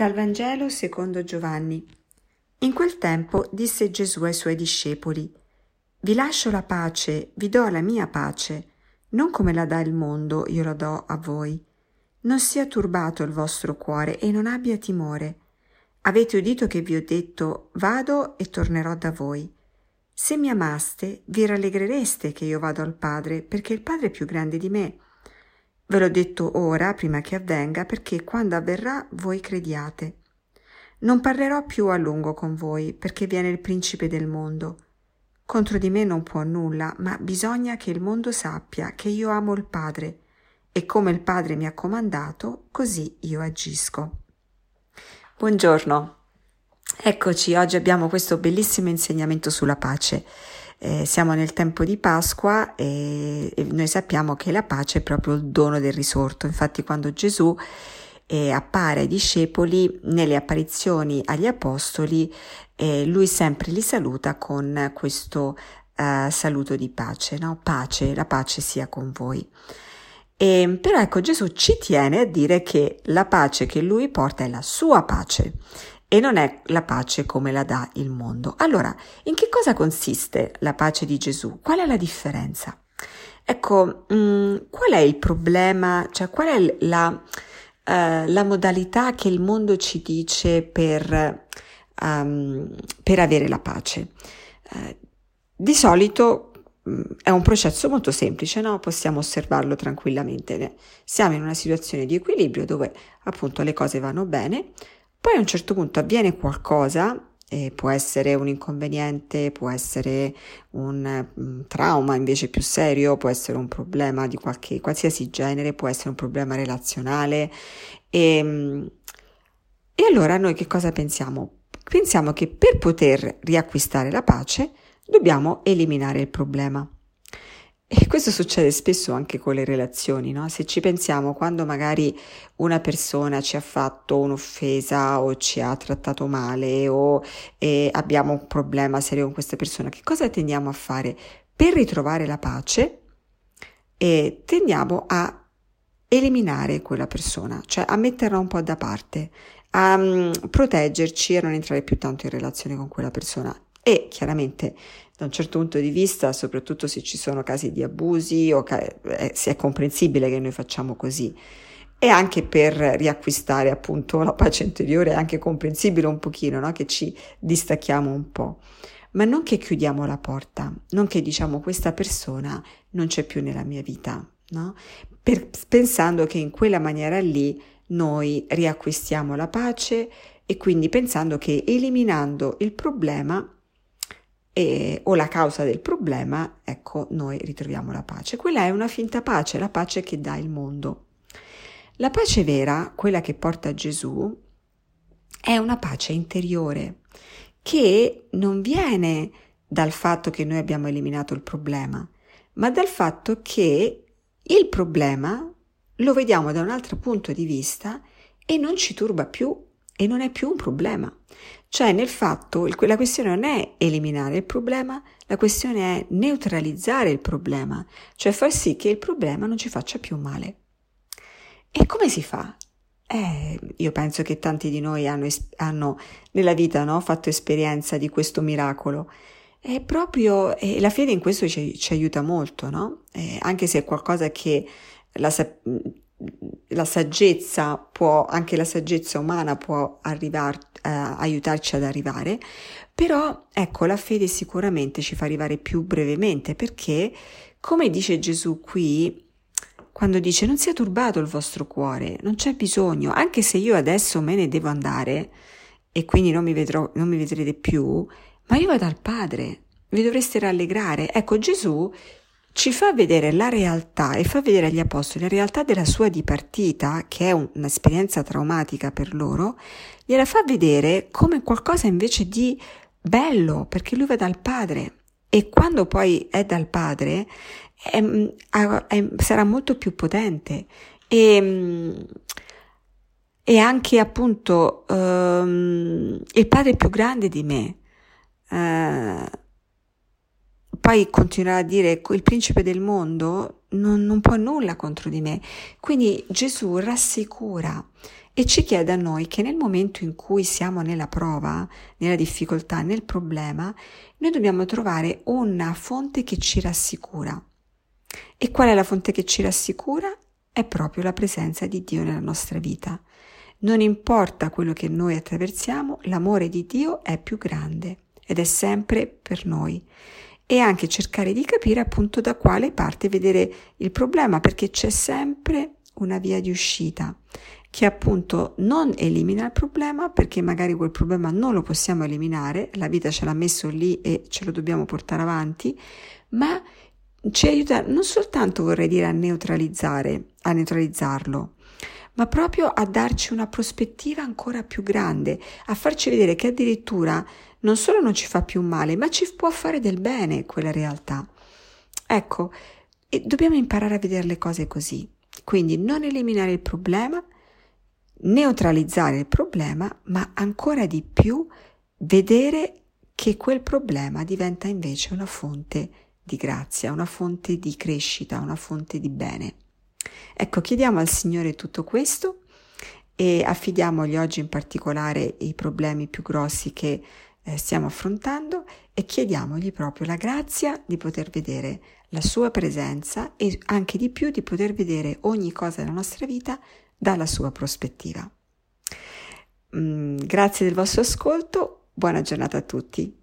Dal Vangelo secondo Giovanni. In quel tempo disse Gesù ai suoi discepoli, Vi lascio la pace, vi do la mia pace, non come la dà il mondo, io la do a voi. Non sia turbato il vostro cuore e non abbia timore. Avete udito che vi ho detto, vado e tornerò da voi. Se mi amaste, vi rallegrereste che io vado al Padre, perché il Padre è più grande di me Ve l'ho detto ora, prima che avvenga, perché quando avverrà voi crediate. Non parlerò più a lungo con voi, perché viene il principe del mondo. Contro di me non può nulla, ma bisogna che il mondo sappia che io amo il Padre, e come il Padre mi ha comandato, così io agisco. Buongiorno. Eccoci, oggi abbiamo questo bellissimo insegnamento sulla pace. Eh, siamo nel tempo di Pasqua e, e, noi sappiamo che la pace è proprio il dono del risorto. Infatti quando Gesù eh, appare ai discepoli nelle apparizioni agli apostoli, eh, lui sempre li saluta con questo eh, saluto di pace, no? Pace, la pace sia con voi. E, però ecco Gesù ci tiene a dire che la pace che lui porta è la sua pace e non è la pace come la dà il mondo. Allora, in che cosa consiste la pace di Gesù? Qual è la differenza? Ecco, mh, mm, qual è il problema, cioè qual è la, uh, la modalità che il mondo ci dice per, um, per avere la pace? Uh, di solito mm, è un processo molto semplice, no? possiamo osservarlo tranquillamente. Siamo in una situazione di equilibrio dove appunto le cose vanno bene, poi a un certo punto avviene qualcosa, eh, può essere un inconveniente, può essere un, un mm, trauma invece più serio, può essere un problema di qualche, qualsiasi genere, può essere un problema relazionale. E, ehm, e allora noi che cosa pensiamo? Pensiamo che per poter riacquistare la pace dobbiamo eliminare il problema. E questo succede spesso anche con le relazioni, no? Se ci pensiamo, quando magari una persona ci ha fatto un'offesa o ci ha trattato male o eh, abbiamo un problema serio con questa persona, che cosa tendiamo a fare? Per ritrovare la pace e tendiamo a eliminare quella persona, cioè a metterla un po' da parte, a um, proteggerci e non entrare più tanto in relazione con quella persona. E chiaramente da un certo punto di vista, soprattutto se ci sono casi di abusi, o ca- eh, è comprensibile che noi facciamo così. E anche per riacquistare appunto la pace interiore è anche comprensibile un pochino, no? che ci distacchiamo un po'. Ma non che chiudiamo la porta, non che diciamo questa persona non c'è più nella mia vita, no? Per, pensando che in quella maniera lì noi riacquistiamo la pace e quindi pensando che eliminando il problema e, o la causa del problema, ecco, noi ritroviamo la pace. Quella è una finta pace, la pace che dà il mondo. La pace vera, quella che porta Gesù, è una pace interiore che non viene dal fatto che noi abbiamo eliminato il problema, ma dal fatto che il problema lo vediamo da un altro punto di vista e non ci turba più e non è più un problema. Cioè nel fatto, la questione non è eliminare il problema, la questione è neutralizzare il problema, cioè far sì che il problema non ci faccia più male. E come si fa? Eh, io penso che tanti di noi hanno, hanno nella vita no, fatto esperienza di questo miracolo. E proprio e la fede in questo ci, ci aiuta molto, no? Eh, anche se è qualcosa che la, la saggezza può, anche la saggezza umana può arrivar, eh, aiutarci ad arrivare, però ecco, la fede sicuramente ci fa arrivare più brevemente perché, come dice Gesù qui, quando dice non sia turbato il vostro cuore, non c'è bisogno, anche se io adesso me ne devo andare e quindi non mi, vedrò, non mi vedrete più, ma io vado al Padre, vi dovreste rallegrare. Ecco, Gesù ci fa vedere la realtà e fa vedere agli apostoli la realtà della sua dipartita, che è un'esperienza traumatica per loro, gliela fa vedere come qualcosa invece di bello, perché lui va dal padre e quando poi è dal padre è, è, sarà molto più potente e, e anche appunto um, il padre più grande di me. Uh, poi continuerà a dire il principe del mondo non, non può nulla contro di me. Quindi Gesù rassicura e ci chiede a noi che nel momento in cui siamo nella prova, nella difficoltà, nel problema, noi dobbiamo trovare una fonte che ci rassicura. E qual è la fonte che ci rassicura? È proprio la presenza di Dio nella nostra vita. Non importa quello che noi attraversiamo, l'amore di Dio è più grande ed è sempre per noi. E anche cercare di capire appunto da quale parte vedere il problema, perché c'è sempre una via di uscita che appunto non elimina il problema perché magari quel problema non lo possiamo eliminare, la vita ce l'ha messo lì e ce lo dobbiamo portare avanti, ma ci aiuta non soltanto vorrei dire a neutralizzare, a neutralizzarlo, ma proprio a darci una prospettiva ancora più grande, a farci vedere che addirittura non solo non ci fa più male, ma ci può fare del bene quella realtà. Ecco, dobbiamo imparare a vedere le cose così. Quindi non eliminare il problema, neutralizzare il problema, ma ancora di più vedere che quel problema diventa invece una fonte di grazia, una fonte di crescita, una fonte di bene. Ecco, chiediamo al Signore tutto questo e affidiamogli oggi in particolare i problemi più grossi che eh, stiamo affrontando e chiediamogli proprio la grazia di poter vedere la sua presenza e anche di più di poter vedere ogni cosa della nostra vita dalla sua prospettiva. Mm, grazie del vostro ascolto, buona giornata a tutti.